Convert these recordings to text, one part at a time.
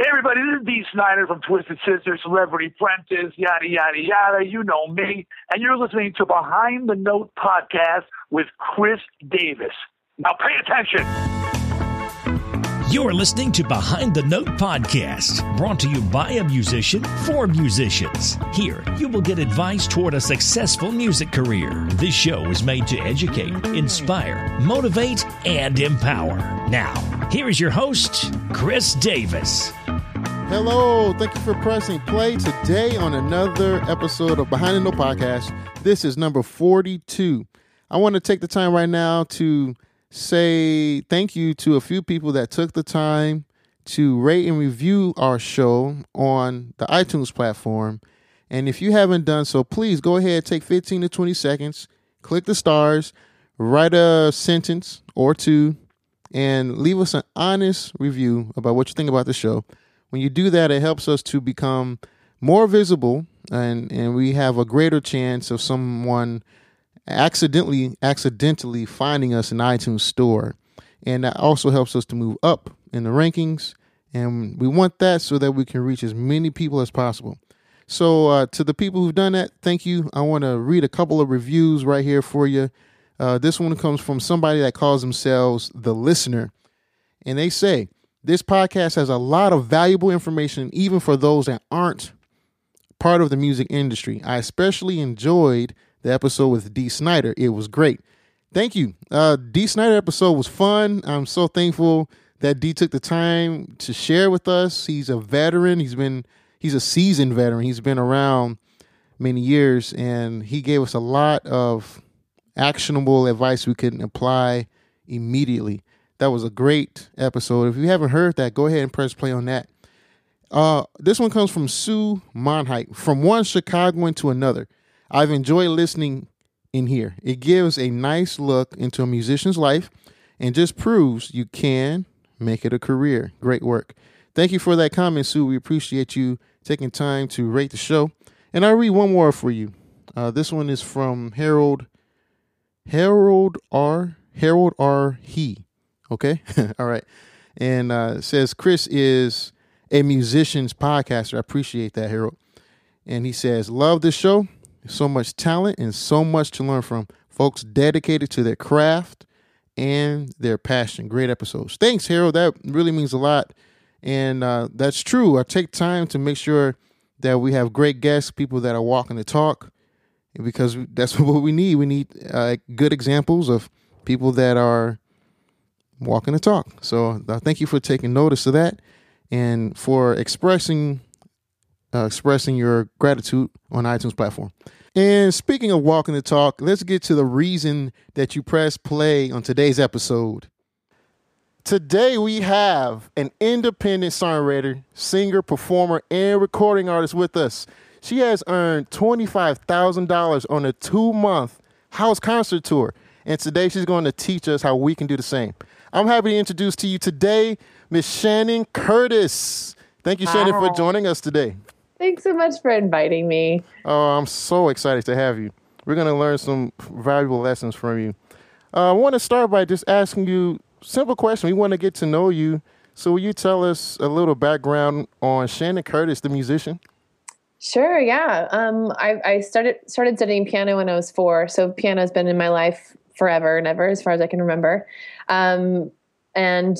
Hey everybody, this is Dee Snider from Twisted Sister, Celebrity Apprentice, yada yada yada. You know me, and you're listening to Behind the Note podcast with Chris Davis. Now pay attention. You're listening to Behind the Note podcast, brought to you by a musician for musicians. Here, you will get advice toward a successful music career. This show is made to educate, inspire, motivate, and empower. Now, here is your host, Chris Davis. Hello, thank you for pressing play today on another episode of Behind the Note podcast. This is number 42. I want to take the time right now to say thank you to a few people that took the time to rate and review our show on the iTunes platform. And if you haven't done so, please go ahead, take 15 to 20 seconds, click the stars, write a sentence or two, and leave us an honest review about what you think about the show. When you do that, it helps us to become more visible and, and we have a greater chance of someone accidentally accidentally finding us in iTunes store. And that also helps us to move up in the rankings. And we want that so that we can reach as many people as possible. So, uh, to the people who've done that, thank you. I want to read a couple of reviews right here for you. Uh, this one comes from somebody that calls themselves The Listener. And they say, This podcast has a lot of valuable information, even for those that aren't part of the music industry. I especially enjoyed the episode with Dee Snider. It was great. Thank you. Uh, Dee Snider episode was fun. I'm so thankful that Dee took the time to share with us. He's a veteran. He's been he's a seasoned veteran. He's been around many years, and he gave us a lot of actionable advice we could apply immediately. That was a great episode. If you haven't heard that, go ahead and press play on that. Uh, this one comes from Sue Monheit. From one Chicagoan to another. I've enjoyed listening in here. It gives a nice look into a musician's life and just proves you can make it a career. Great work. Thank you for that comment, Sue. We appreciate you taking time to rate the show. And I'll read one more for you. Uh, this one is from Harold Harold R. Harold R. He. Okay. All right. And uh, says Chris is a musician's podcaster. I appreciate that, Harold. And he says, Love this show so much talent and so much to learn from folks dedicated to their craft and their passion. Great episodes. Thanks, Harold. That really means a lot. And uh, that's true. I take time to make sure that we have great guests, people that are walking the talk, because that's what we need. We need uh, good examples of people that are walking the talk. So uh, thank you for taking notice of that and for expressing uh, expressing your gratitude on iTunes platform. And speaking of walking the talk, let's get to the reason that you press play on today's episode. Today we have an independent songwriter, singer, performer, and recording artist with us. She has earned $25,000 on a two month house concert tour. And today she's going to teach us how we can do the same. I'm happy to introduce to you today Miss Shannon Curtis. Thank you, Shannon, for joining us today. Thanks so much for inviting me. Oh, I'm so excited to have you. We're going to learn some valuable lessons from you. Uh, I want to start by just asking you simple question. We want to get to know you. So, will you tell us a little background on Shannon Curtis, the musician? Sure. Yeah. Um, I, I started started studying piano when I was four. So piano has been in my life forever and ever, as far as I can remember. Um, and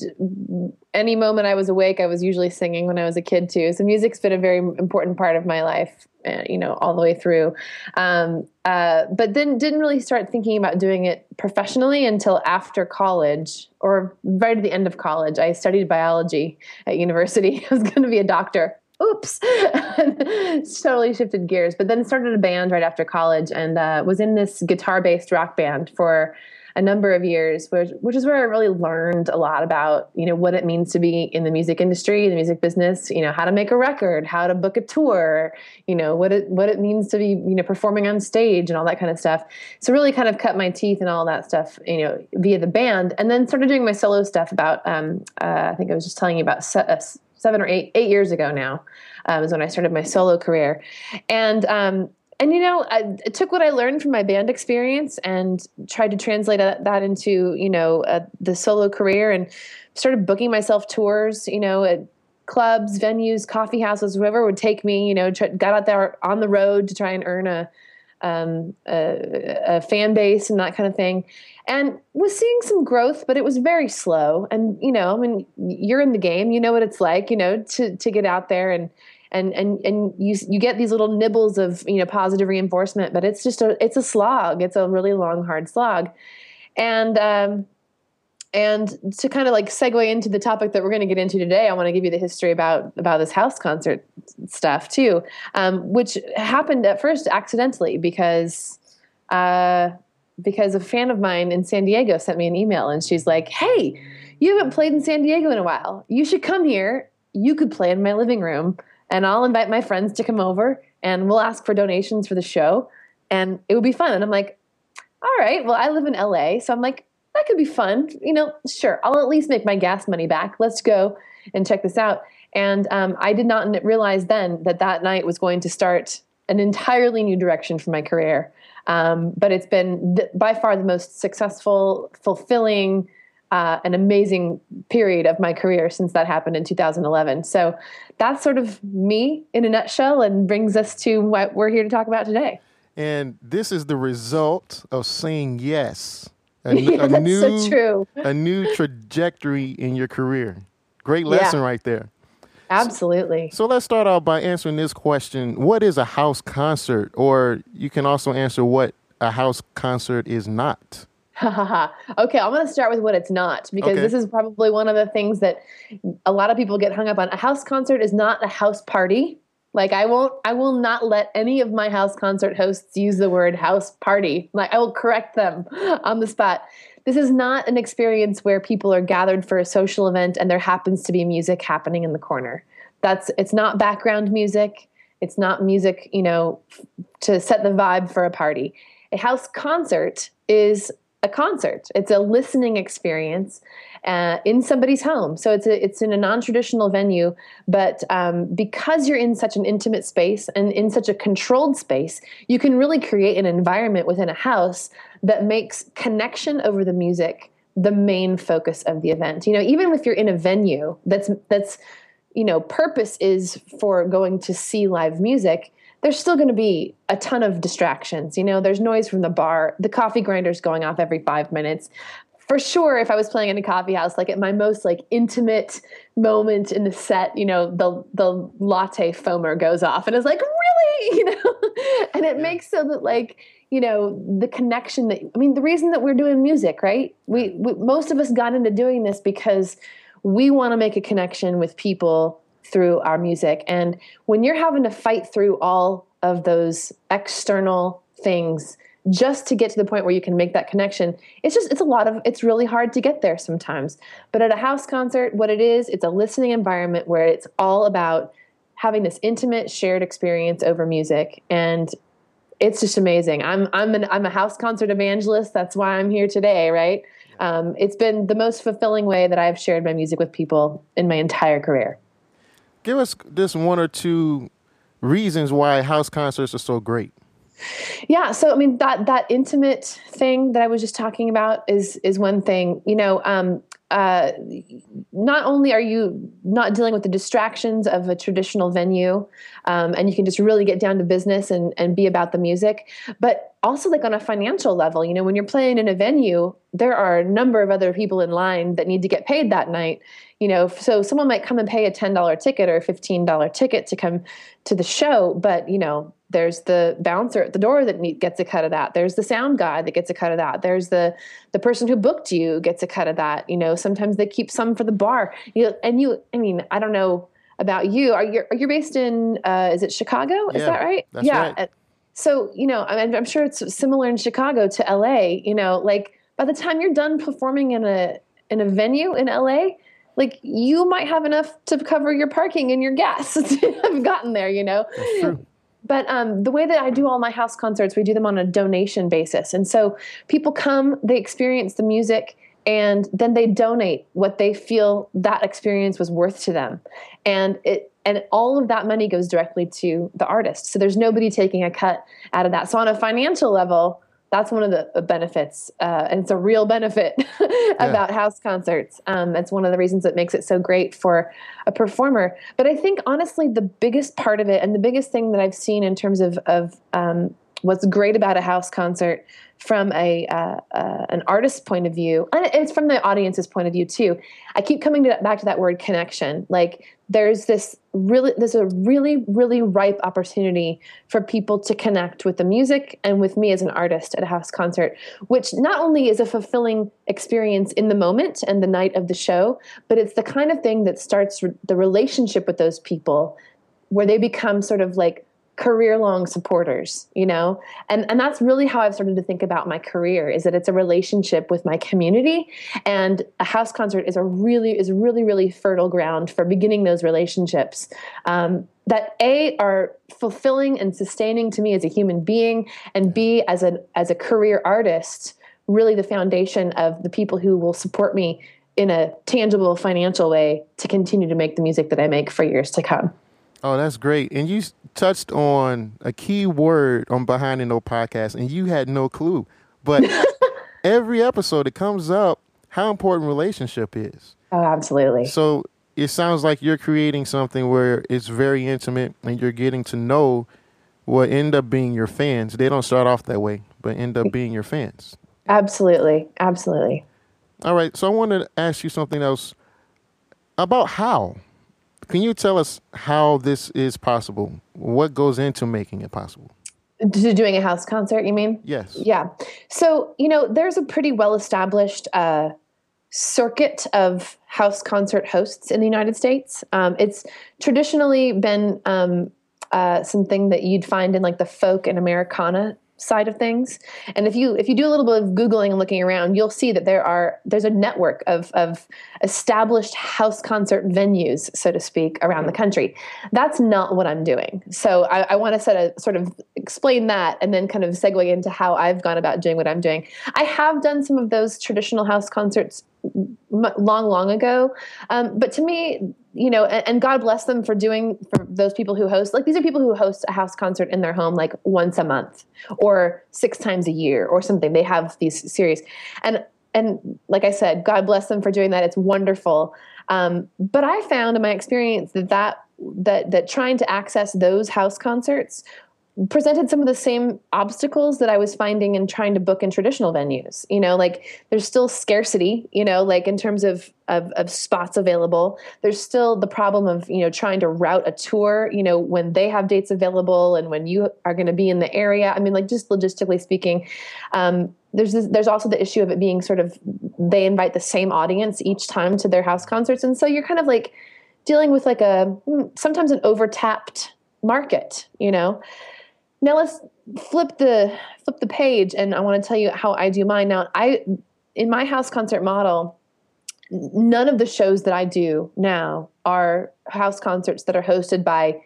any moment I was awake, I was usually singing when I was a kid too. So music's been a very important part of my life, uh, you know, all the way through. Um, uh, but then didn't really start thinking about doing it professionally until after college or right at the end of college. I studied biology at university. I was going to be a doctor. Oops, totally shifted gears. But then started a band right after college and uh, was in this guitar-based rock band for a number of years, which, which is where I really learned a lot about, you know, what it means to be in the music industry, the music business, you know, how to make a record, how to book a tour, you know, what it, what it means to be, you know, performing on stage and all that kind of stuff. So really kind of cut my teeth and all that stuff, you know, via the band and then started doing my solo stuff about, um, uh, I think I was just telling you about se- uh, seven or eight, eight years ago now. Um, is when I started my solo career, and um, and you know, I took what I learned from my band experience and tried to translate that into you know uh, the solo career and started booking myself tours. You know, at clubs, venues, coffee houses, whoever would take me, you know, try, got out there on the road to try and earn a, um, a, a, fan base and that kind of thing. And was seeing some growth, but it was very slow. And, you know, I mean, you're in the game, you know what it's like, you know, to, to get out there and, and, and, and you, you get these little nibbles of, you know, positive reinforcement, but it's just a, it's a slog. It's a really long, hard slog. And, um, and to kind of like segue into the topic that we're going to get into today, I want to give you the history about about this house concert stuff too, um, which happened at first accidentally because uh, because a fan of mine in San Diego sent me an email and she's like, "Hey, you haven't played in San Diego in a while. You should come here. You could play in my living room, and I'll invite my friends to come over, and we'll ask for donations for the show, and it would be fun." And I'm like, "All right. Well, I live in LA, so I'm like." That could be fun. You know, sure, I'll at least make my gas money back. Let's go and check this out. And um, I did not realize then that that night was going to start an entirely new direction for my career. Um, but it's been th- by far the most successful, fulfilling, uh, an amazing period of my career since that happened in 2011. So that's sort of me in a nutshell and brings us to what we're here to talk about today. And this is the result of saying yes a, yeah, a new so true. a new trajectory in your career. Great lesson yeah. right there. Absolutely. So, so, let's start out by answering this question. What is a house concert? Or you can also answer what a house concert is not. okay, I'm going to start with what it's not because okay. this is probably one of the things that a lot of people get hung up on. A house concert is not a house party. Like I won't I will not let any of my house concert hosts use the word house party. Like I will correct them on the spot. This is not an experience where people are gathered for a social event and there happens to be music happening in the corner. That's it's not background music. It's not music, you know, to set the vibe for a party. A house concert is a concert. It's a listening experience uh, in somebody's home. So it's a, it's in a non-traditional venue, but um, because you're in such an intimate space and in such a controlled space, you can really create an environment within a house that makes connection over the music the main focus of the event. You know, even if you're in a venue that's that's you know purpose is for going to see live music there's still going to be a ton of distractions. You know, there's noise from the bar, the coffee grinder's going off every five minutes. For sure, if I was playing in a coffee house, like at my most like intimate moment in the set, you know, the the latte foamer goes off, and it's like really, you know, and it yeah. makes so that like you know the connection that I mean, the reason that we're doing music, right? We, we most of us got into doing this because we want to make a connection with people through our music. And when you're having to fight through all of those external things just to get to the point where you can make that connection it's just it's a lot of it's really hard to get there sometimes. But at a house concert what it is it's a listening environment where it's all about having this intimate shared experience over music. And it's just amazing. I'm i'm an, i'm a house concert evangelist. That's why i'm here today right? Um, it's been the most fulfilling way that i've shared my music with people in my entire career give us just one or two reasons why house concerts are so great. Yeah, so I mean that that intimate thing that I was just talking about is is one thing. You know, um, uh, not only are you not dealing with the distractions of a traditional venue, um, and you can just really get down to business and and be about the music, but also like on a financial level. You know, when you're playing in a venue, there are a number of other people in line that need to get paid that night you know so someone might come and pay a $10 ticket or a $15 ticket to come to the show but you know there's the bouncer at the door that gets a cut of that there's the sound guy that gets a cut of that there's the the person who booked you gets a cut of that you know sometimes they keep some for the bar you and you i mean i don't know about you are you are you're based in uh, is it chicago is yeah, that right yeah right. So you know I'm, I'm sure it's similar in chicago to la you know like by the time you're done performing in a in a venue in la like you might have enough to cover your parking and your gas I've gotten there, you know. But um, the way that I do all my house concerts, we do them on a donation basis, and so people come, they experience the music, and then they donate what they feel that experience was worth to them, and it and all of that money goes directly to the artist. So there's nobody taking a cut out of that. So on a financial level, that's one of the benefits, uh, and it's a real benefit about yeah. house concerts. Um, that's one of the reasons that makes it so great for a performer. But I think honestly, the biggest part of it, and the biggest thing that I've seen in terms of of um, what's great about a house concert from a uh, uh, an artist's point of view, and it's from the audience's point of view too. I keep coming to, back to that word connection. Like there's this really there's a really really ripe opportunity for people to connect with the music and with me as an artist at a house concert, which not only is a fulfilling experience in the moment and the night of the show, but it's the kind of thing that starts re- the relationship with those people where they become sort of like career long supporters you know? And and that's really how i've started to think about my career is that it's a relationship with my community. And a house concert is a really is really really fertile ground for beginning those relationships um, that a are fulfilling and sustaining to me as a human being and b as a as a career artist really the foundation of the people who will support me in a tangible financial way to continue to make the music that i make for years to come Oh, that's great. And you touched on a key word on Behind the Note podcast, and you had no clue. But every episode, it comes up how important relationship is. Oh, absolutely. So it sounds like you're creating something where it's very intimate and you're getting to know what end up being your fans. They don't start off that way, but end up being your fans. Absolutely. Absolutely. All right. So I wanted to ask you something else about how. Can you tell us how this is possible? What goes into making it possible? To doing a house concert, you mean? Yes. Yeah. So, you know, there's a pretty well established uh, circuit of house concert hosts in the United States. Um, it's traditionally been um, uh, something that you'd find in like the folk and Americana side of things. And if you if you do a little bit of googling and looking around, you'll see that there are there's a network of of established house concert venues, so to speak, around the country. That's not what I'm doing. So I, I want to sort of sort of explain that and then kind of segue into how I've gone about doing what I'm doing. I have done some of those traditional house concerts long long ago. Um, but to me you know and, and, god bless them for doing for those people who host like these are people who host a house concert in their home like once a month or six times a year or something. They have these series. And and like i said god bless them for doing that. It's wonderful. Um, but i found in my experience that that that that trying to access those house concerts presented some of the same obstacles that I was finding in trying to book in traditional venues. You know, like there's still scarcity, you know, like in terms of, of, of spots available. There's still the problem of, you know, trying to route a tour, you know, when they have dates available and when you are going to be in the area. I mean, like just logistically speaking, um, there's this, there's also the issue of it being sort of they invite the same audience each time to their house concerts, and so you're kind of like dealing with like a hmm, sometimes an overtapped market, you know. Now let's flip the flip the page, and I want to tell you how I do mine. Now, I in my house concert model, none of the shows that I do now are house concerts that are hosted by.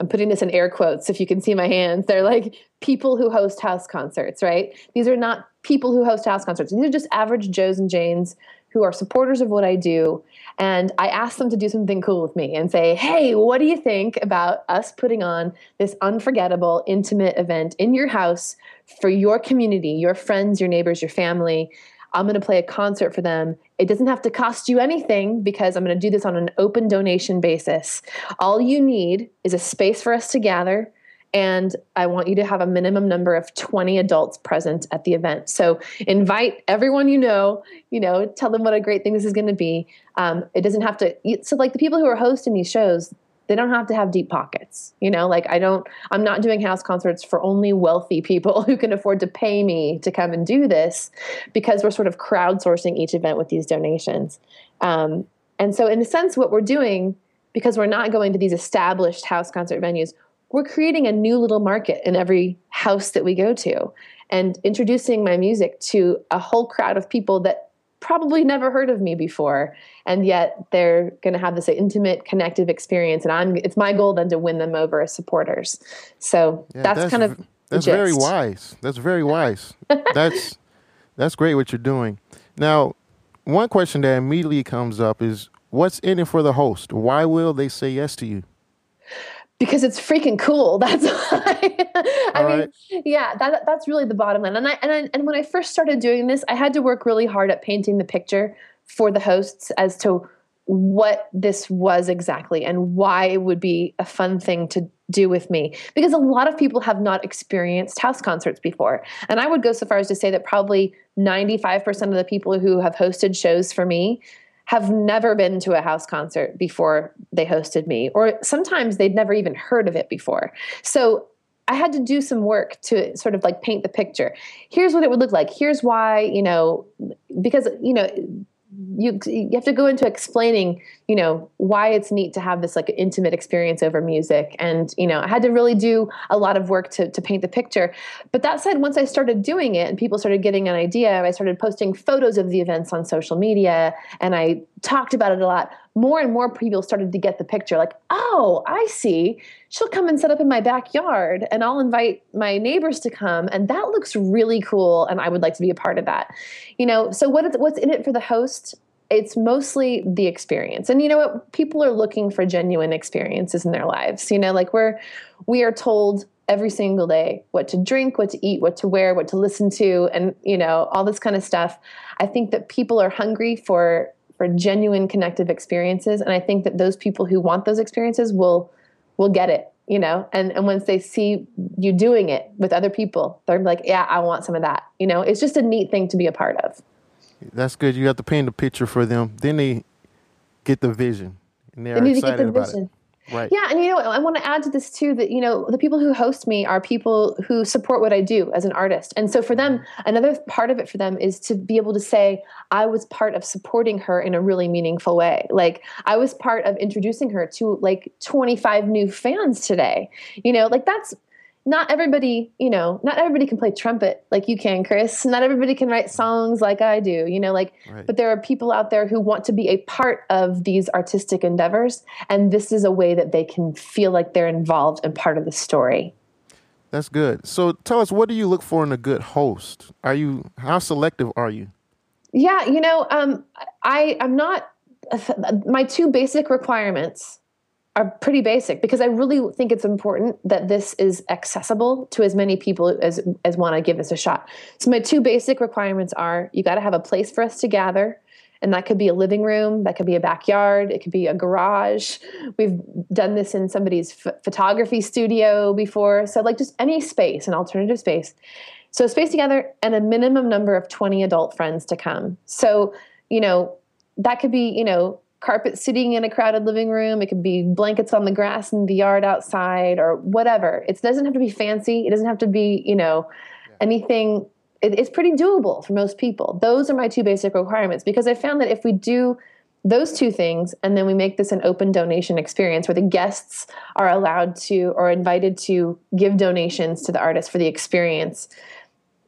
I'm putting this in air quotes if you can see my hands. They're like people who host house concerts, right? These are not people who host house concerts. These are just average Joes and Janes who are supporters of what I do. And I asked them to do something cool with me and say, hey, what do you think about us putting on this unforgettable, intimate event in your house for your community, your friends, your neighbors, your family? I'm going to play a concert for them. It doesn't have to cost you anything because I'm going to do this on an open donation basis. All you need is a space for us to gather and I want you to have a minimum number of 20 adults present at the event. So invite everyone you know, you know, tell them what a great thing this is going to be. Um, it doesn't have to, so like the people who are hosting these shows, they don't have to have deep pockets, you know, like I don't, I'm not doing house concerts for only wealthy people who can afford to pay me to come and do this because we're sort of crowdsourcing each event with these donations. Um, and so in a sense, what we're doing, because we're not going to these established house concert venues, we're creating a new little market in every house that we go to and introducing my music to a whole crowd of people that probably never heard of me before. And yet they're going to have this intimate connective experience and i'm it's my goal then to win them over as supporters. So yeah, that's, that's, kind of that's very wise. That's very wise. That's that's great what you're doing. Now one question that immediately comes up is what's in it for the host? Why will they say yes to you because it's freaking cool. That's why. I mean, right. yeah, that, that's really the bottom line. And I, and I, and when I first started doing this, I had to work really hard at painting the picture for the hosts as to what this was exactly and why it would be a fun thing to do with me because a lot of people have not experienced house concerts before and i would go so far as to say that probably 95% of the people who have hosted shows for me have never been to a house concert before they hosted me, or sometimes they'd never even heard of it before. So I had to do some work to sort of like paint the picture. Here's what it would look like. Here's why, you know, because, you know, you you have to go into explaining you know why it's neat to have this like intimate experience over music. And you know i had to really do a lot of work to, to paint the picture. But that said once i started doing it and people started getting an idea i started posting photos of the events on social media and i talked about it a lot more and more people started to get the picture like oh i see. She'll come and set up in my backyard and i'll invite my neighbors to come and that looks really cool and i would like to be a part of that. You know so what is, what's in it for the host? It's mostly the experience. And you know what? People are looking for genuine experiences in their lives you know like we're we are told every single day what to drink what to eat what to wear what to listen to and you know all this kind of stuff. I think that people are hungry for for genuine connective experiences. And i think that those people who want those experiences will will get it you know? And and once they see you doing it with other people they're like yeah i want some of that you know? It's just a neat thing to be a part of. That's good. You have to paint the picture for them. Then they get the vision. And they're they excited the about vision. it Right. Yeah, and you know, I want to add to this too that you know the people who host me are people who support what I do as an artist, and so for them, mm-hmm. another part of it for them is to be able to say I was part of supporting her in a really meaningful way. Like I was part of introducing her to like 25 new fans today. You know, like that's not everybody, you know, not everybody can play trumpet like you can, Chris. Not everybody can write songs like I do, you know, like, right. but there are people out there who want to be a part of these artistic endeavors. And this is a way that they can feel like they're involved and part of the story. That's good. So tell us, what do you look for in a good host? Are you, how selective are you? Yeah, you know, um, I, I'm not, my two basic requirements are pretty basic because I really think it's important that this is accessible to as many people as as want to give this a shot. So my two basic requirements are you got to have a place for us to gather and that could be a living room, that could be a backyard, it could be a garage. We've done this in somebody's photography studio before. So like just any space, an alternative space. So space together and a minimum number of 20 adult friends to come. So, you know, that could be, you know, carpet sitting in a crowded living room. It could be blankets on the grass in the yard outside or whatever. It doesn't have to be fancy. It doesn't have to be, you know, yeah. anything. It, it's pretty doable for most people. Those are my two basic requirements because I found that if we do those two things and then we make this an open donation experience where the guests are allowed to or invited to give donations to the artist for the experience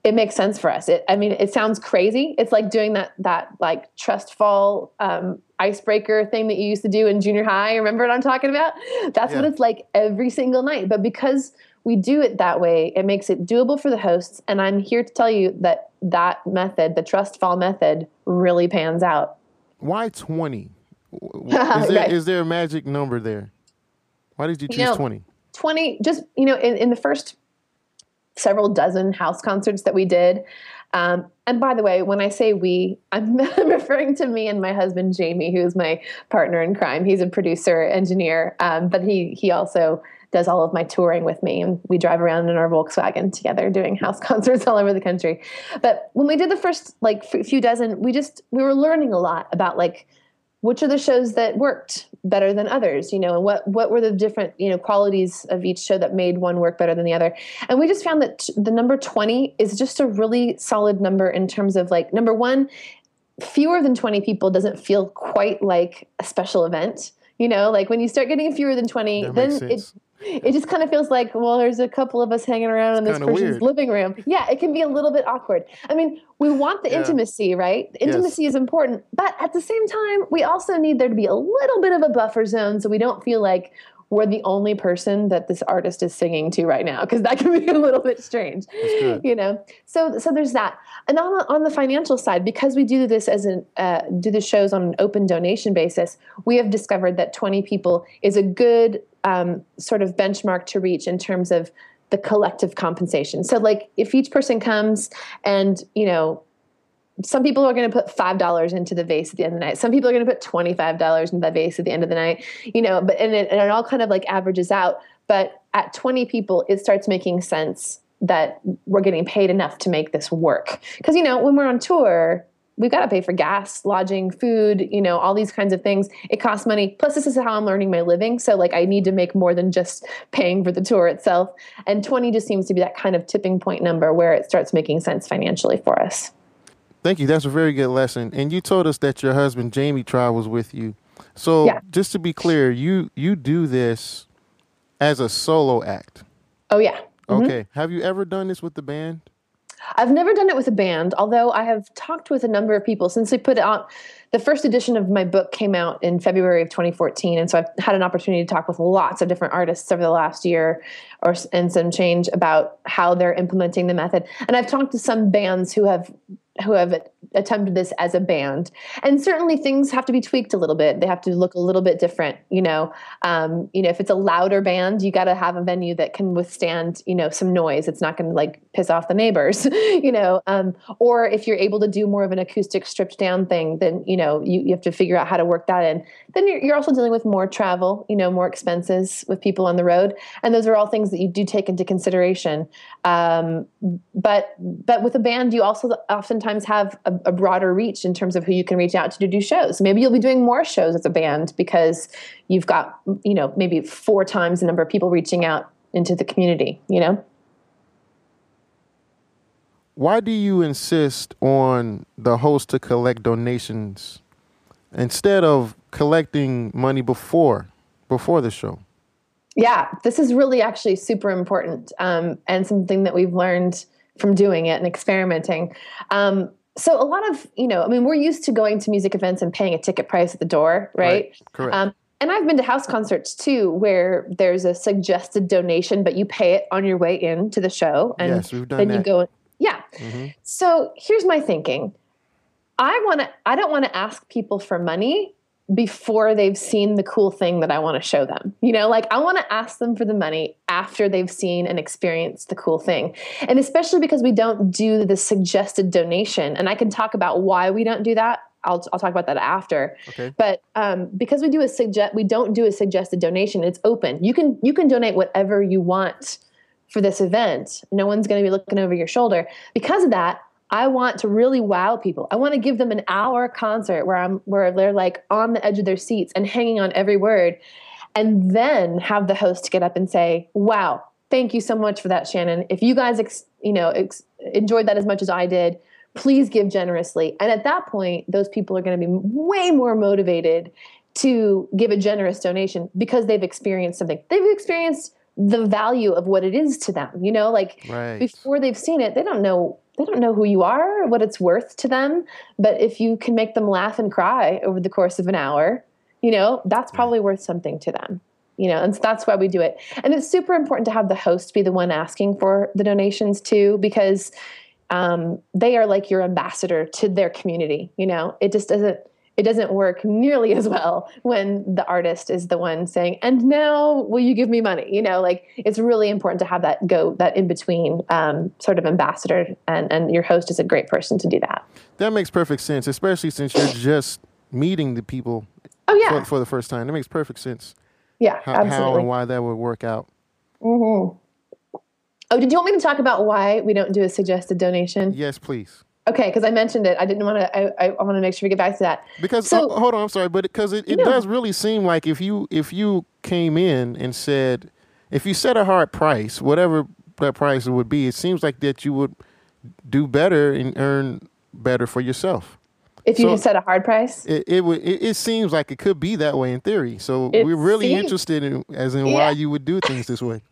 it makes sense for us. It, I mean, it sounds crazy. It's like doing that that like trust fall um, icebreaker thing that you used to do in junior high. Remember what I'm talking about? That's yeah. what it's like every single night. But because we do it that way, it makes it doable for the hosts. And I'm here to tell you that that method, the trust fall method, really pans out. Why 20? Is there, is there a magic number there? Why did you choose you know, 20? 20, just, you know, in, in the first several dozen house concerts that we did. Um, and by the way, when I say we, I'm referring to me and my husband Jamie, who's my partner in crime. He's a producer, engineer, um, but he he also does all of my touring with me, and we drive around in our Volkswagen together, doing house concerts all over the country. But when we did the first like few dozen, we just we were learning a lot about like which are the shows that worked better than others you know and what what were the different you know qualities of each show that made one work better than the other? And we just found that t- the number 20 is just a really solid number in terms of like number one fewer than 20 people doesn't feel quite like a special event you know? Like when you start getting fewer than 20 that then it it just kind of feels like, well, there's a couple of us hanging around in this person's weird. living room. Yeah, it can be a little bit awkward. I mean, we want the yeah. intimacy, right? Intimacy yes. is important, but at the same time, we also need there to be a little bit of a buffer zone so we don't feel like we're the only person that this artist is singing to right now because that can be a little bit strange you know so so there's that and on, on the financial side because we do this as an uh, do the shows on an open donation basis we have discovered that 20 people is a good um, sort of benchmark to reach in terms of the collective compensation. So, like, if each person comes and you know some people are going to put five dollars into the vase at the end of the night. Some people are going to put twenty five dollars into the vase at the end of the night. You know, but and it, and it all kind of like averages out. But at twenty people, it starts making sense that we're getting paid enough to make this work. Because you know, when we're on tour, we've got to pay for gas, lodging, food, you know, all these kinds of things. It costs money. Plus, this is how I'm learning my living. So, like, I need to make more than just paying for the tour itself. And 20 just seems to be that kind of tipping point number where it starts making sense financially for us. Thank you. That's a very good lesson. And you told us that your husband Jamie travels with you. So Yeah. just to be clear, you you do this as a solo act. Oh, yeah. Mm-hmm. Okay. Have you ever done this with the band? I've never done it with a band, although I have talked with a number of people since we put out. The first edition of my book came out in February of 2014, and so I've had an opportunity to talk with lots of different artists over the last year or and some change about how they're implementing the method. And I've talked to some bands who have who have attempted this as a band, and certainly things have to be tweaked a little bit. They have to look a little bit different. You know, um, you know, if it's a louder band, you got to have a venue that can withstand you know some noise. It's not going to like piss off the neighbors. you know, um, or if you're able to do more of an acoustic stripped down thing, then you know you, you have to figure out how to work that in. Then you're, you're also dealing with more travel, you know, more expenses with people on the road, and those are all things that you do take into consideration. Um, but but with a band, you also oftentimes have a, a broader reach in terms of who you can reach out to to do shows. Maybe you'll be doing more shows as a band because you've got you know maybe four times the number of people reaching out into the community. You know. Why do you insist on the host to collect donations instead of collecting money before before the show? Yeah, this is really actually super important um, and something that we've learned from doing it and experimenting. Um, so a lot of you know, I mean, we're used to going to music events and paying a ticket price at the door, right? Correct. Um, and I've been to house concerts too, where there's a suggested donation, but you pay it on your way in to the show, and Yes, we've done then you go. Yeah. Mhm. So here's my thinking. I want to. I don't want to ask people for money before they've seen the cool thing that I want to show them. You know, like I want to ask them for the money after they've seen and experienced the cool thing. And especially because we don't do the suggested donation. And I can talk about why we don't do that. I'll, I'll talk about that after. Okay. But um, because we do a suggest, we don't do a suggested donation. It's open. You can you can donate whatever you want for this event. No one's going to be looking over your shoulder. Because of that, I want to really wow people. I want to give them an hour concert where I'm where they're like on the edge of their seats and hanging on every word, and then have the host get up and say, "Wow, thank you so much for that, Shannon. If you guys, ex, you know, ex, enjoyed that as much as I did." Please give generously. And at that point, those people are going to be way more motivated to give a generous donation because they've experienced something. They've experienced the value of what it is to them. You know, like Right. before they've seen it, they don't know they don't know who you are, what it's worth to them. But if you can make them laugh and cry over the course of an hour, you know, that's probably worth something to them. You know, and so that's why we do it. And it's super important to have the host be the one asking for the donations too, because um, they are like your ambassador to their community. You know, it just doesn't it doesn't work nearly as well when the artist is the one saying, "And now, will you give me money?" You know, like it's really important to have that go that in between um, sort of ambassador, and and your host is a great person to do that. That makes perfect sense, especially since you're just meeting the people Oh yeah, for, for the first time. That makes perfect sense. yeah, How, how and why that would work out. hmm Oh, did you want me to talk about why we don't do a suggested donation? Yes, please. Okay, because I mentioned it. I didn't want to. I, I, I want to make sure we get back to that. Because So- ho- hold on, I'm sorry, but because it, it No. does really seem like if you if you came in and said if you set a hard price, whatever that price would be, it seems like that you would do better and earn better for yourself. If you So- set a hard price, It it would it, it seems like it could be that way in theory. So It we're really seems- interested in as in Yeah. why you would do things this way.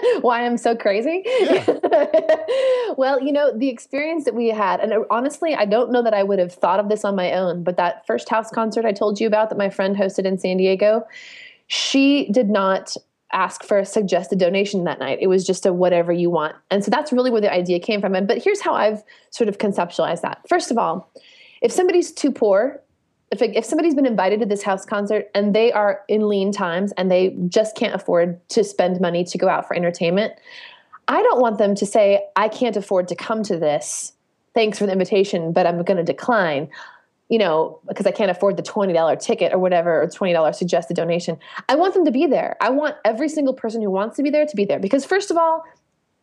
why I'm so crazy. Yeah. well, you know, the experience that we had, and uh, honestly, I don't know that I would have thought of this on my own, but that first house concert I told you about that my friend hosted in San Diego, she did not ask for a suggested donation that night. It was just a whatever you want. And so that's really where the idea came from. And but here's how I've sort of conceptualized that. First of all, if somebody's too poor if if somebody's been invited to this house concert and they are in lean times and they just can't afford to spend money to go out for entertainment, I don't want them to say I can't afford to come to this. Thanks for the invitation, but I'm going to decline. You know, because I can't afford the $20 ticket or whatever, or $20 suggested donation. I want them to be there. I want every single person who wants to be there to be there. Because, first of all,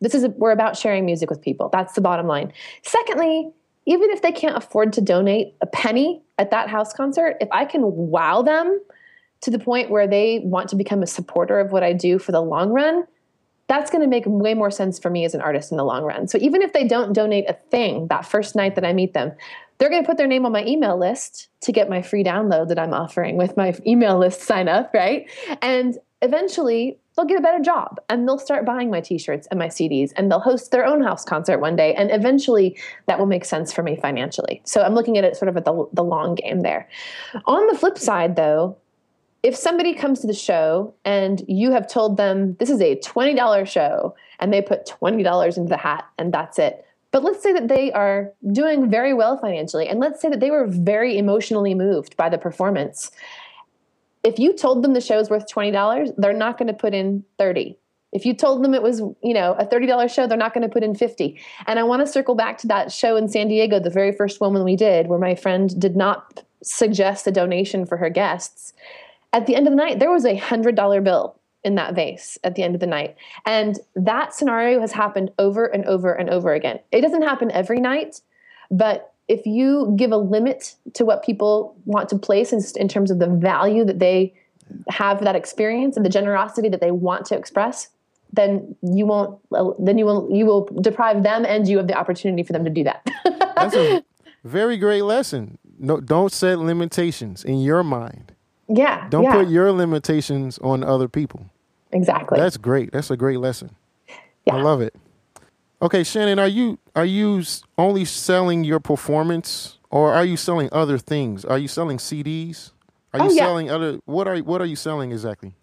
this is we're about sharing music with people. That's the bottom line. Secondly, even if they can't afford to donate a penny at that house concert, if I can wow them to the point where they want to become a supporter of what I do for the long run, that's going to make way more sense for me as an artist in the long run. So even if they don't donate a thing that first night that I meet them, they're going to put their name on my email list to get my free download that I'm offering with my email list sign up, right? And eventually they'll get a better job and they'll start buying my t-shirts and my CDs and they'll host their own house concert one day and eventually that will make sense for me financially. So I'm looking at it sort of at the, the long game there. On the flip side though, if somebody comes to the show and you have told them this is a $20 show and they put $20 into the hat and that's it. But let's say that they are doing very well financially and let's say that they were very emotionally moved by the performance if you told them the show is worth $20, they're not going to put in 30. If you told them it was, you know, a $30 show, they're not going to put in 50. And I want to circle back to that show in San Diego, the very first one we did, where my friend did not suggest a donation for her guests. At the end of the night, there was a $100 bill in that vase at the end of the night. And that scenario has happened over and over and over again. It doesn't happen every night, but if you give a limit to what people want to place in, in terms of the value that they have that experience and the generosity that they want to express, then you won't. Then you will you will deprive them and you of the opportunity for them to do that. That's a very great lesson. No, don't set limitations in your mind. Yeah. Don't yeah. put your limitations on other people. Exactly. That's great. That's a great lesson. Yeah. I love it. Okay, Shannon, are you are you only selling your performance, or are you selling other things? Are you selling CDs? Are you oh, yeah. selling other? What are what are you selling exactly?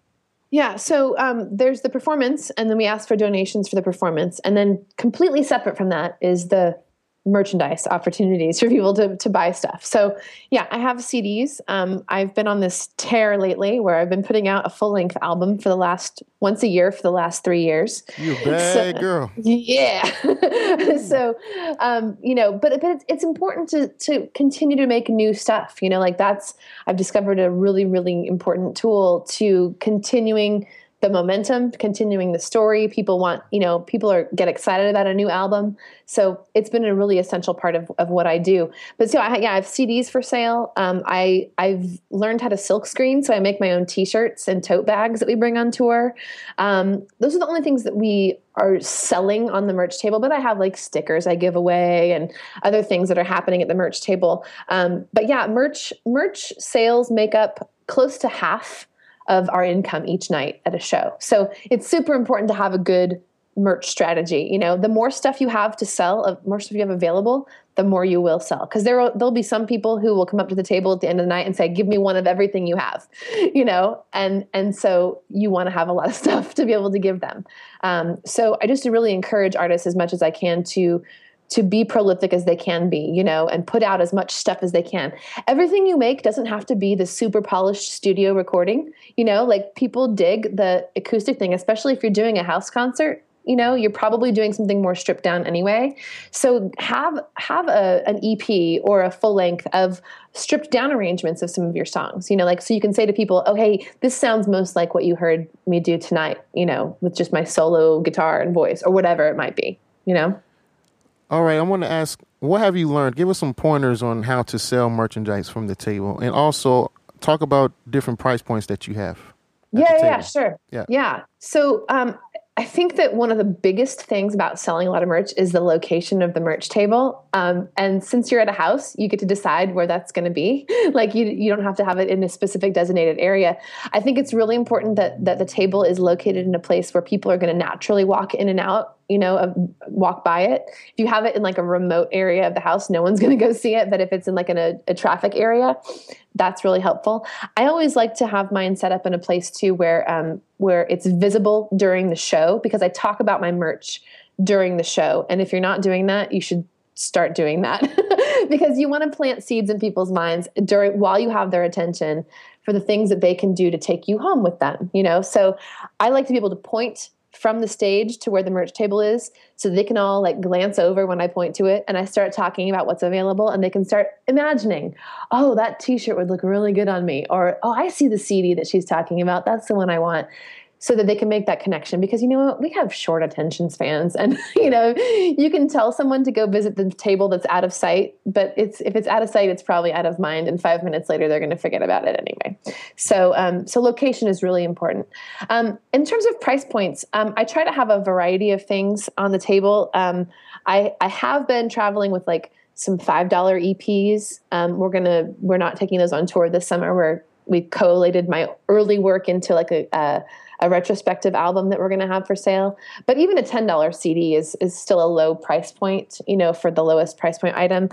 Yeah, so um, there's the performance, and then we ask for donations for the performance, and then completely separate from that is the merchandise opportunities for people to, to buy stuff. So yeah, I have CDs. Um, I've been on this tear lately where I've been putting out a full length album for the last once a year for the last three years. You bad so, girl. Yeah. so um, you know, but but it's, it's important to to continue to make new stuff. You know, like that's I've discovered a really really important tool to continuing the momentum, continuing the story. People want, you know, people are get excited about a new album. So it's been a really essential part of, of what I do. But so I, yeah, I have CDs for sale. Um, I I've learned how to silk screen, so I make my own T-shirts and tote bags that we bring on tour. Um, those are the only things that we are selling on the merch table. But I have like stickers I give away and other things that are happening at the merch table. Um, but yeah, merch merch sales make up close to half of our income each night at a show. So it's super important to have a good merch strategy. You know, the more stuff you have to sell, the more stuff you have available, the more you will sell. Because there will there'll be some people who will come up to the table at the end of the night and say, "Give me one of everything you have," you know, and and so you want to have a lot of stuff to be able to give them. Um, so I just really encourage artists as much as I can to to be prolific as they can be, you know, and put out as much stuff as they can. Everything you make doesn't have to be the super polished studio recording, you know, like people dig the acoustic thing, especially if you're doing a house concert. You know, you're probably doing something more stripped down anyway. So have have a, an EP or a full length of stripped down arrangements of some of your songs. You know, like so you can say to people, "Oh, hey, this sounds most like what you heard me do tonight." You know, with just my solo guitar and voice or whatever it might be. You know. All right, I want to ask, what have you learned? Give us some pointers on how to sell merchandise from the table, and also talk about different price points that you have. Yeah, yeah, sure. Yeah, yeah. So, um, I think that one of the biggest things about selling a lot of merch is the location of the merch table. Um, and since you're at a house, you get to decide where that's going to be. like you, you don't have to have it in a specific designated area. I think it's really important that that the table is located in a place where people are going to naturally walk in and out you know, walk by it. If you have it in like a remote area of the house, no one's going to go see it. But if it's in like a, a, traffic area, that's really helpful. I always like to have mine set up in a place too where um, where it's visible during the show because I talk about my merch during the show. And if you're not doing that, you should start doing that because you want to plant seeds in people's minds during while you have their attention for the things that they can do to take you home with them you know so i like to be able to point from the stage to where the merch table is so they can all like glance over when I point to it and I start talking about what's available and they can start imagining, oh, that t shirt would look really good on me. Or, oh, I see the CD that she's talking about. That's the one I want so that they can make that connection. Because you know what? We have short attention spans and you know you can tell someone to go visit the table that's out of sight but it's if it's out of sight it's probably out of mind and five minutes later they're going to forget about it anyway. So um, so location is really important. Um, in terms of price points um, i try to have a variety of things on the table. Um, I, I have been traveling with like some five dollar eps um, we're gonna we're not taking those on tour this summer we're we collated my early work into like a, a a retrospective album that we're going to have for sale. But even a $10 CD is, is still a low price point, you know, for the lowest price point item.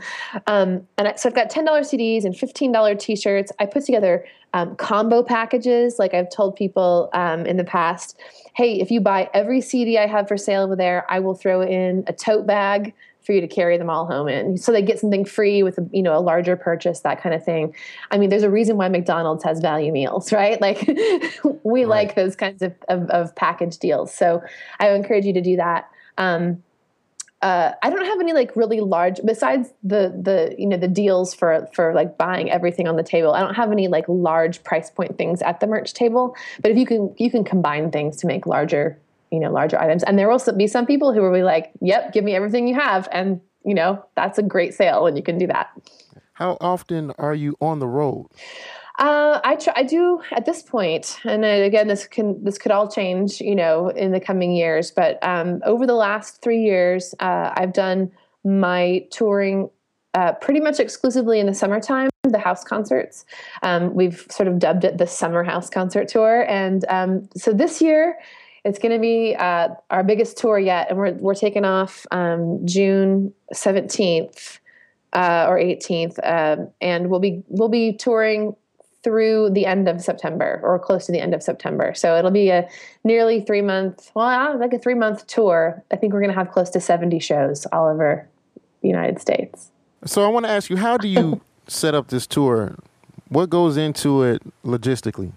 Um, and I, so I've got $10 CDs and $15 t-shirts. I put together um, combo packages. Like I've told people um, in the past, hey, if you buy every CD I have for sale over there, I will throw in a tote bag for you to carry them all home in. So they get something free with a, you know a larger purchase, that kind of thing. I mean, there's a reason why McDonald's has value meals, right? Like we right. like those kinds of, of, of, package deals. So I would encourage you to do that. Um, uh, I don't have any like really large besides the the you know the deals for for like buying everything on the table. I don't have any like large price point things at the merch table. But if you can you can combine things to make larger you know larger items and there will be some people who will be like yep give me everything you have and you know that's a great sale and you can do that how often are you on the road uh, I try, I do at this point, and again, this can this could all change, you know, in the coming years. But um, over the last three years, uh, I've done my touring uh, pretty much exclusively in the summertime, the house concerts. Um, we've sort of dubbed it the summer house concert tour, and um, so this year it's going to be uh, our biggest tour yet, and we're we're taking off um, June seventeenth uh, or eighteenth, um, and we'll be we'll be touring through the end of September or close to the end of September. So it'll be a nearly three month, well, like a three month tour. I think we're going to have close to seventy shows all over the United States. So I want to ask you, how do you set up this tour? What goes into it logistically?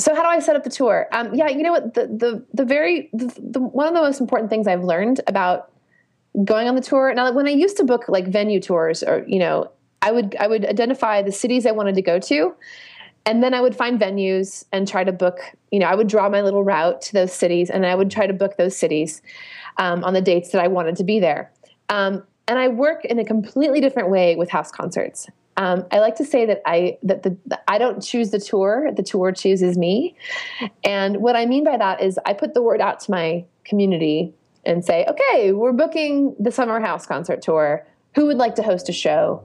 So how do I set up the tour? Um, yeah, you know what? The the the very the, the, one of the most important things I've learned about going on the tour. Now, when I used to book like venue tours, or you know, I would I would identify the cities I wanted to go to, and then I would find venues and try to book. You know, I would draw my little route to those cities, and I would try to book those cities um, on the dates that I wanted to be there. Um, and I work in a completely different way with house concerts. Um, I like to say that I that the, the, I don't choose the tour; the tour chooses me. And what I mean by that is, I put the word out to my community and say, "Okay, we're booking the summer house concert tour. Who would like to host a show?"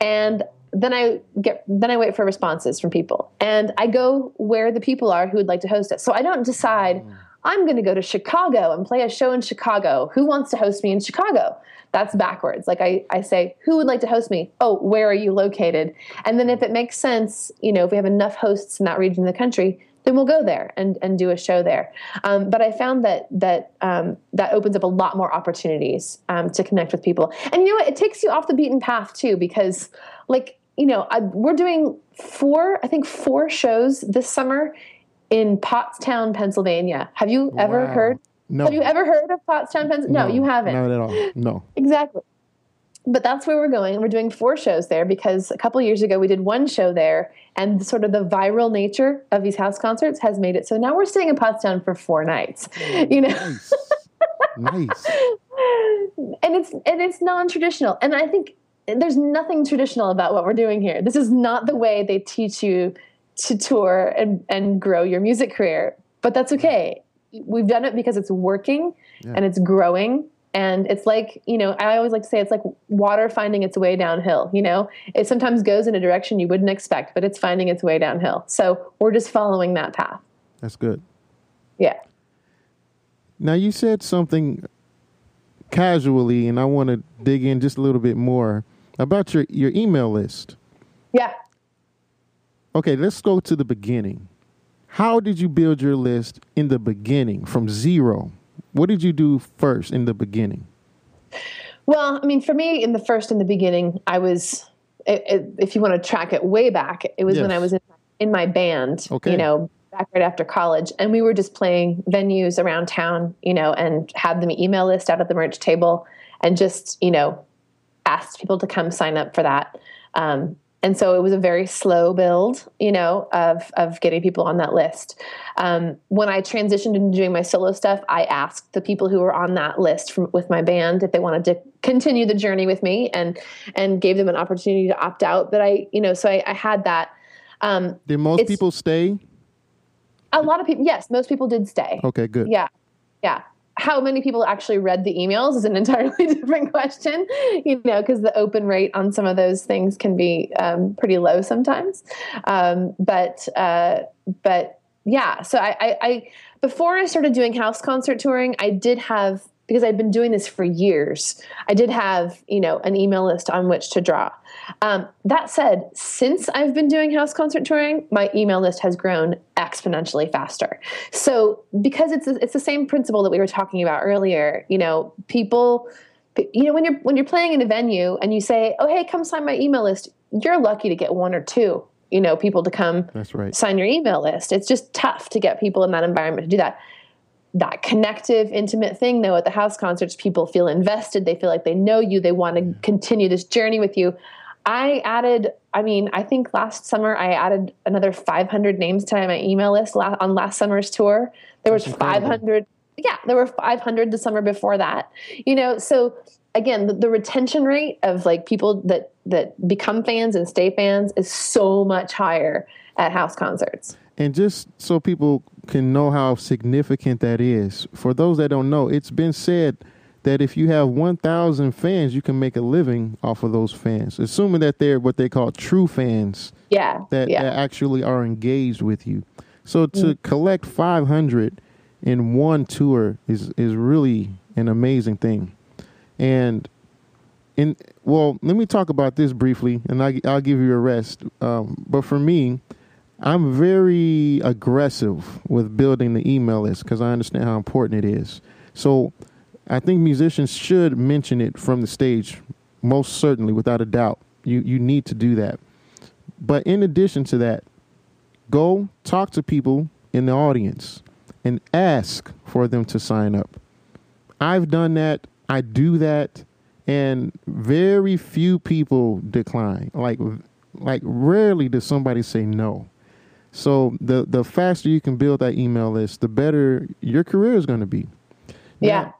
And then I get then I wait for responses from people, and I go where the people are who would like to host it. So I don't decide. Mm. I'm going to go to Chicago and play a show in Chicago. Who wants to host me in Chicago? That's backwards. Like I, I say, who would like to host me? Oh, where are you located? And then if it makes sense, you know, if we have enough hosts in that region of the country, then we'll go there and, and do a show there. Um, but I found that that um, that opens up a lot more opportunities um, to connect with people. And you know what? It takes you off the beaten path too, because like you know, I, we're doing four, I think four shows this summer in Pottstown, Pennsylvania. Have you ever wow. heard no. Have you ever heard of Pottstown, Pennsylvania? No, no, you haven't. Not at all. No. exactly. But that's where we're going. We're doing four shows there because a couple years ago we did one show there, and sort of the viral nature of these house concerts has made it so now we're staying in Pottstown for four nights. Oh, you know. Nice. nice. And it's and it's non-traditional, and I think there's nothing traditional about what we're doing here. This is not the way they teach you to tour and, and grow your music career, but that's okay. We've done it because it's working yeah. and it's growing. And it's like you know i always like to say it's like water finding its way downhill you know? It sometimes goes in a direction you wouldn't expect but it's finding its way downhill. So we're just following that path. That's good. Yeah. Now you said something casually and i want to dig in just a little bit more about your your email list. Yeah okay let's go to the beginning how did you build your list in the beginning from zero? What did you do first in the beginning? Well, I mean, for me, in the first, in the beginning, I was, if you want to track it way back, it was yes. when I was in, in my band, okay. you know, back right after college. And we were just playing venues around town, you know, and had the email list out at the merch table and just, you know, asked people to come sign up for that. Um, and so it was a very slow build, you know, of of getting people on that list. Um, when I transitioned into doing my solo stuff, I asked the people who were on that list from, with my band if they wanted to continue the journey with me, and and gave them an opportunity to opt out. But I, you know, so I, I had that. Um, did most people stay? A lot of people, yes, most people did stay. Okay, good. Yeah, yeah how many people actually read the emails is an entirely different question, you know, because the open rate on some of those things can be um, pretty low sometimes. Um, but uh, but yeah, so I, I, I before I started doing house concert touring, I did have because I'd been doing this for years. I did have you know an email list on which to draw. Um, that said, since I've been doing house concert touring, my email list has grown exponentially faster. So because it's it's the same principle that we were talking about earlier, you know, people you know when you're when you're playing in a venue and you say, "Oh, hey, come sign my email list." You're lucky to get one or two, you know, people to come That's right. sign your email list. It's just tough to get people in that environment to do that that connective, intimate thing, though, at the house concerts, people feel invested. They feel like they know you. They want to continue this journey with you. I added, I mean, I think last summer I added another 500 names to my email list on last summer's tour. There was 500. Yeah, there were 500 the summer before that. You know, so again, the, the retention rate of like people that that become fans and stay fans is so much higher at house concerts. And just so people can know how significant that is, for those that don't know, it's been said that if you have 1,000 fans, you can make a living off of those fans, assuming that they're what they call true fans. Yeah. That, yeah. that actually are engaged with you. So to mm. collect 500 in one tour is is really an amazing thing. And in well, let me talk about this briefly, and I, will give you a rest. Um, but for me, I'm very aggressive with building the email list because I understand how important it is. So I think musicians should mention it from the stage, most certainly, without a doubt. You you need to do that. But in addition to that, go talk to people in the audience and ask for them to sign up. I've done that. I do that, and very few people decline. Like like rarely does somebody say no. So the the faster you can build that email list, the better your career is going to be. Yeah. Now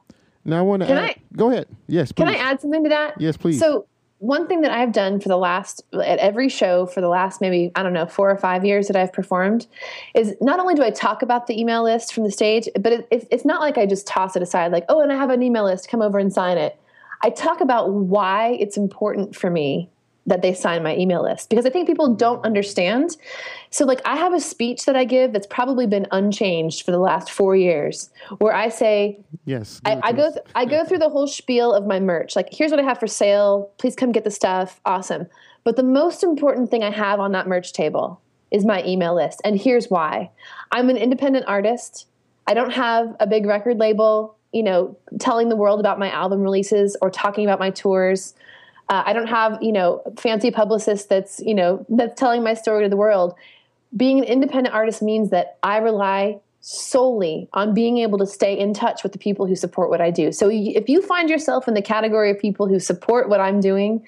I want to. Add, I, go ahead. Yes. Please. Can I add something to that? Yes, please. So one thing that I've done for the last at every show for the last maybe I don't know four or five years that I've performed is not only do I talk about the email list from the stage, but it, it, it's not like I just toss it aside like oh and I have an email list, come over and sign it. I talk about why it's important for me that they sign my email list because I think people mm-hmm. don't understand. So, like, I have a speech that I give that's probably been unchanged for the last four years, where I say, "Yes, I, I go, th- I go through the whole spiel of my merch. Like, here's what I have for sale. Please come get the stuff. Awesome. But the most important thing I have on that merch table is my email list, and here's why: I'm an independent artist. I don't have a big record label, you know, telling the world about my album releases or talking about my tours uh, I don't have, you know, fancy publicist that's, you know, that's telling my story to the world. Being an independent artist means that I rely solely on being able to stay in touch with the people who support what I do. So if you find yourself in the category of people who support what I'm doing,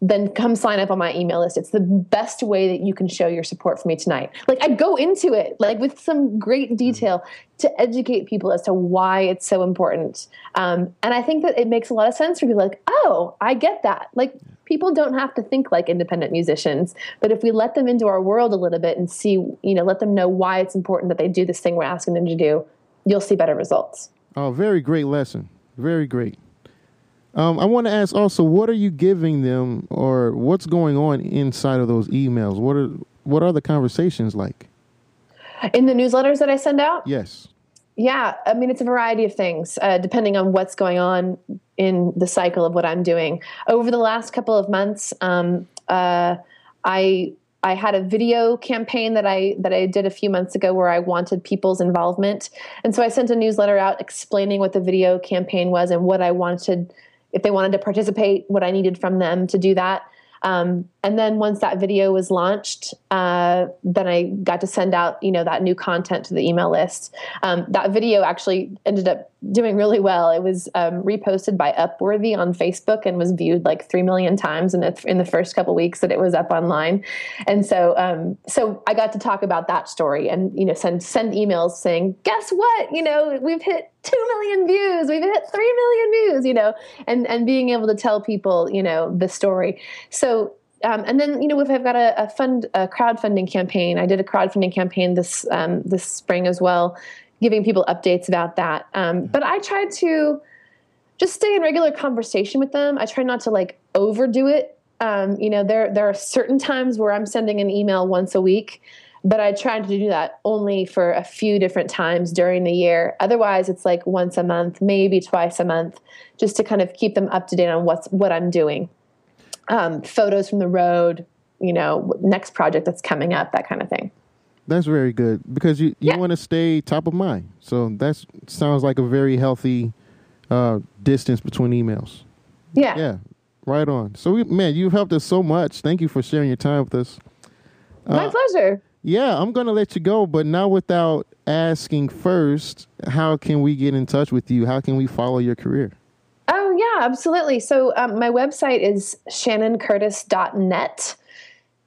then come sign up on my email list. It's the best way that you can show your support for me tonight. Like I go into it like with some great detail to educate people as to why it's so important. Um, and I think that it makes a lot of sense for people like, oh, I get that. Like people don't have to think like independent musicians, but if we let them into our world a little bit and see, you know, let them know why it's important that they do this thing we're asking them to do, you'll see better results. Oh, very great lesson. Very great. Um, I want to ask also, what are you giving them, or what's going on inside of those emails? What are what are the conversations like? In the newsletters that I send out? Yes. Yeah, I mean it's a variety of things, uh, depending on what's going on in the cycle of what I'm doing. Over the last couple of months, um, uh, I I had a video campaign that I that I did a few months ago where I wanted people's involvement, and so I sent a newsletter out explaining what the video campaign was and what I wanted if they wanted to participate, what I needed from them to do that. Um, and then once that video was launched, uh, then I got to send out, you know, that new content to the email list. Um, that video actually ended up doing really well. It was um, reposted by Upworthy on Facebook and was viewed like three million times in the, in the first couple weeks that it was up online. And so, um, so I got to talk about that story and you know send send emails saying, guess what? You know, we've hit two million views, we've hit three million views. You know, and and being able to tell people, you know, the story. So um, and then you know if I've got a, a, fund a crowdfunding campaign. I did a crowdfunding campaign this um, this spring as well, giving people updates about that. Um, but I try to just stay in regular conversation with them. I try not to like overdo it. Um, you know, there there are certain times where I'm sending an email once a week, but I try to do that only for a few different times during the year. Otherwise, it's like once a month, maybe twice a month, just to kind of keep them up to date on what's what I'm doing um, photos from the road, you know, next project that's coming up, that kind of thing. That's very good because you, you yeah. want to stay top of mind. So that sounds like a very healthy uh, distance between emails. Yeah. Yeah. Right on. So, we, man, you've helped us so much. Thank you for sharing your time with us. My uh, pleasure. Yeah, I'm going to let you go, but not without asking first, how can we get in touch with you? How can we follow your career? Oh, yeah, absolutely. So um, my website is shannoncurtis.net.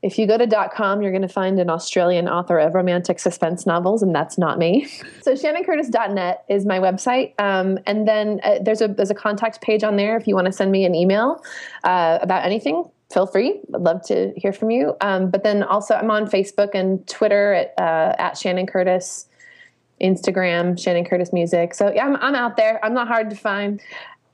If you go to .com, you're going to find an Australian author of romantic suspense novels, and that's not me. So shannoncurtis.net is my website, um, and then uh, there's a there's a contact page on there if you want to send me an email uh, about anything. Feel free. I'd love to hear from you. Um, but then also, I'm on Facebook and Twitter at uh, at Shannon Curtis. Instagram, Shannon Curtis Music. So yeah, I'm, I'm out there. I'm not hard to find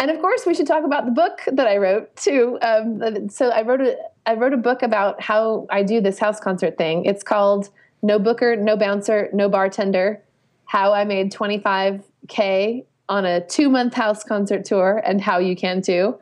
and of course, we should talk about the book that I wrote too. Um, so I wrote a I wrote a book about how I do this house concert thing. It's called No Booker, No Bouncer, No Bartender: How I Made 25k on a two month house concert tour, and how you can too.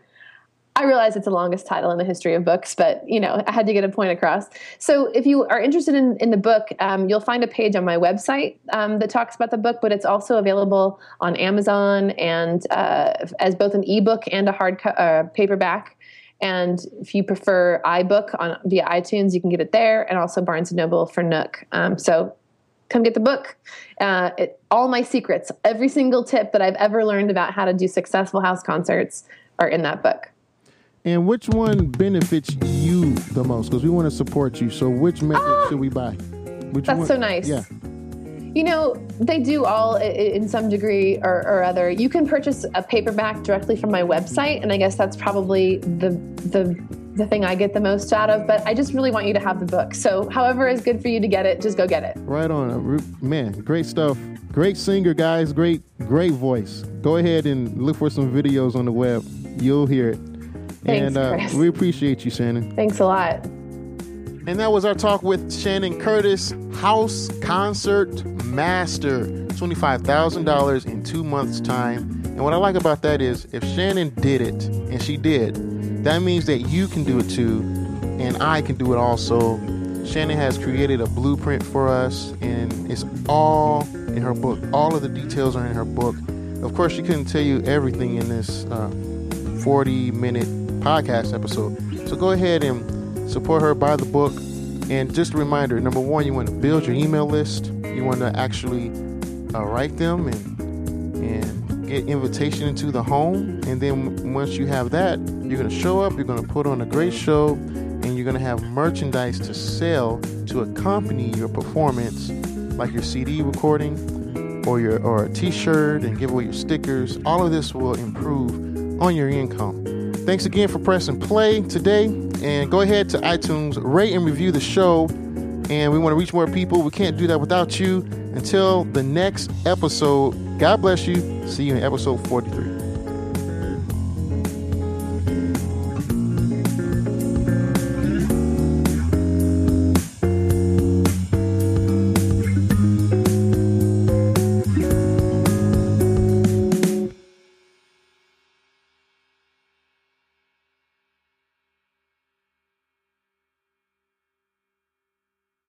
I realize it's the longest title in the history of books, but you know I had to get a point across. So if you are interested in, in the book, um, you'll find a page on my website um, that talks about the book, but it's also available on Amazon and uh, as both an ebook and a hard co- uh, paperback. And if you prefer iBook on via iTunes, you can get it there, and also Barnes and Noble for Nook. Um, so come get the book. Uh, it, all my secrets, every single tip that I've ever learned about how to do successful house concerts are in that book. And which one benefits you the most? Because we want to support you. So which method ah, should we buy? Which that's one? so nice. Yeah. You know, they do all in some degree or, or, other. You can purchase a paperback directly from my website, and I guess that's probably the the the thing I get the most out of. But I just really want you to have the book. So, however is good for you to get it, just go get it. Right on, man. Great stuff. Great singer, guys. Great, great voice. Go ahead and look for some videos on the web. You'll hear it. Thanks, and uh, we appreciate you, Shannon. Thanks a lot. And that was our talk with Shannon Curtis, house concert master, $25,000 in two months' time. And what I like about that is if Shannon did it, and she did, that means that you can do it too, and I can do it also. Shannon has created a blueprint for us, and it's all in her book. All of the details are in her book. Of course, she couldn't tell you everything in this uh, 40 minute podcast episode. So go ahead and support her, buy the book. And just a reminder number one, you want to build your email list. You want to actually uh, write them and, and get invitation into the home. And then once you have that, you're going to show up, you're going to put on a great show, and you're going to have merchandise to sell to accompany your performance, like your CD recording or your or a t-shirt and give away your stickers. All of this will improve on your income. Thanks again for pressing play today. And go ahead to iTunes, rate and review the show. And we want to reach more people. We can't do that without you. Until the next episode, God bless you. See you in episode 43.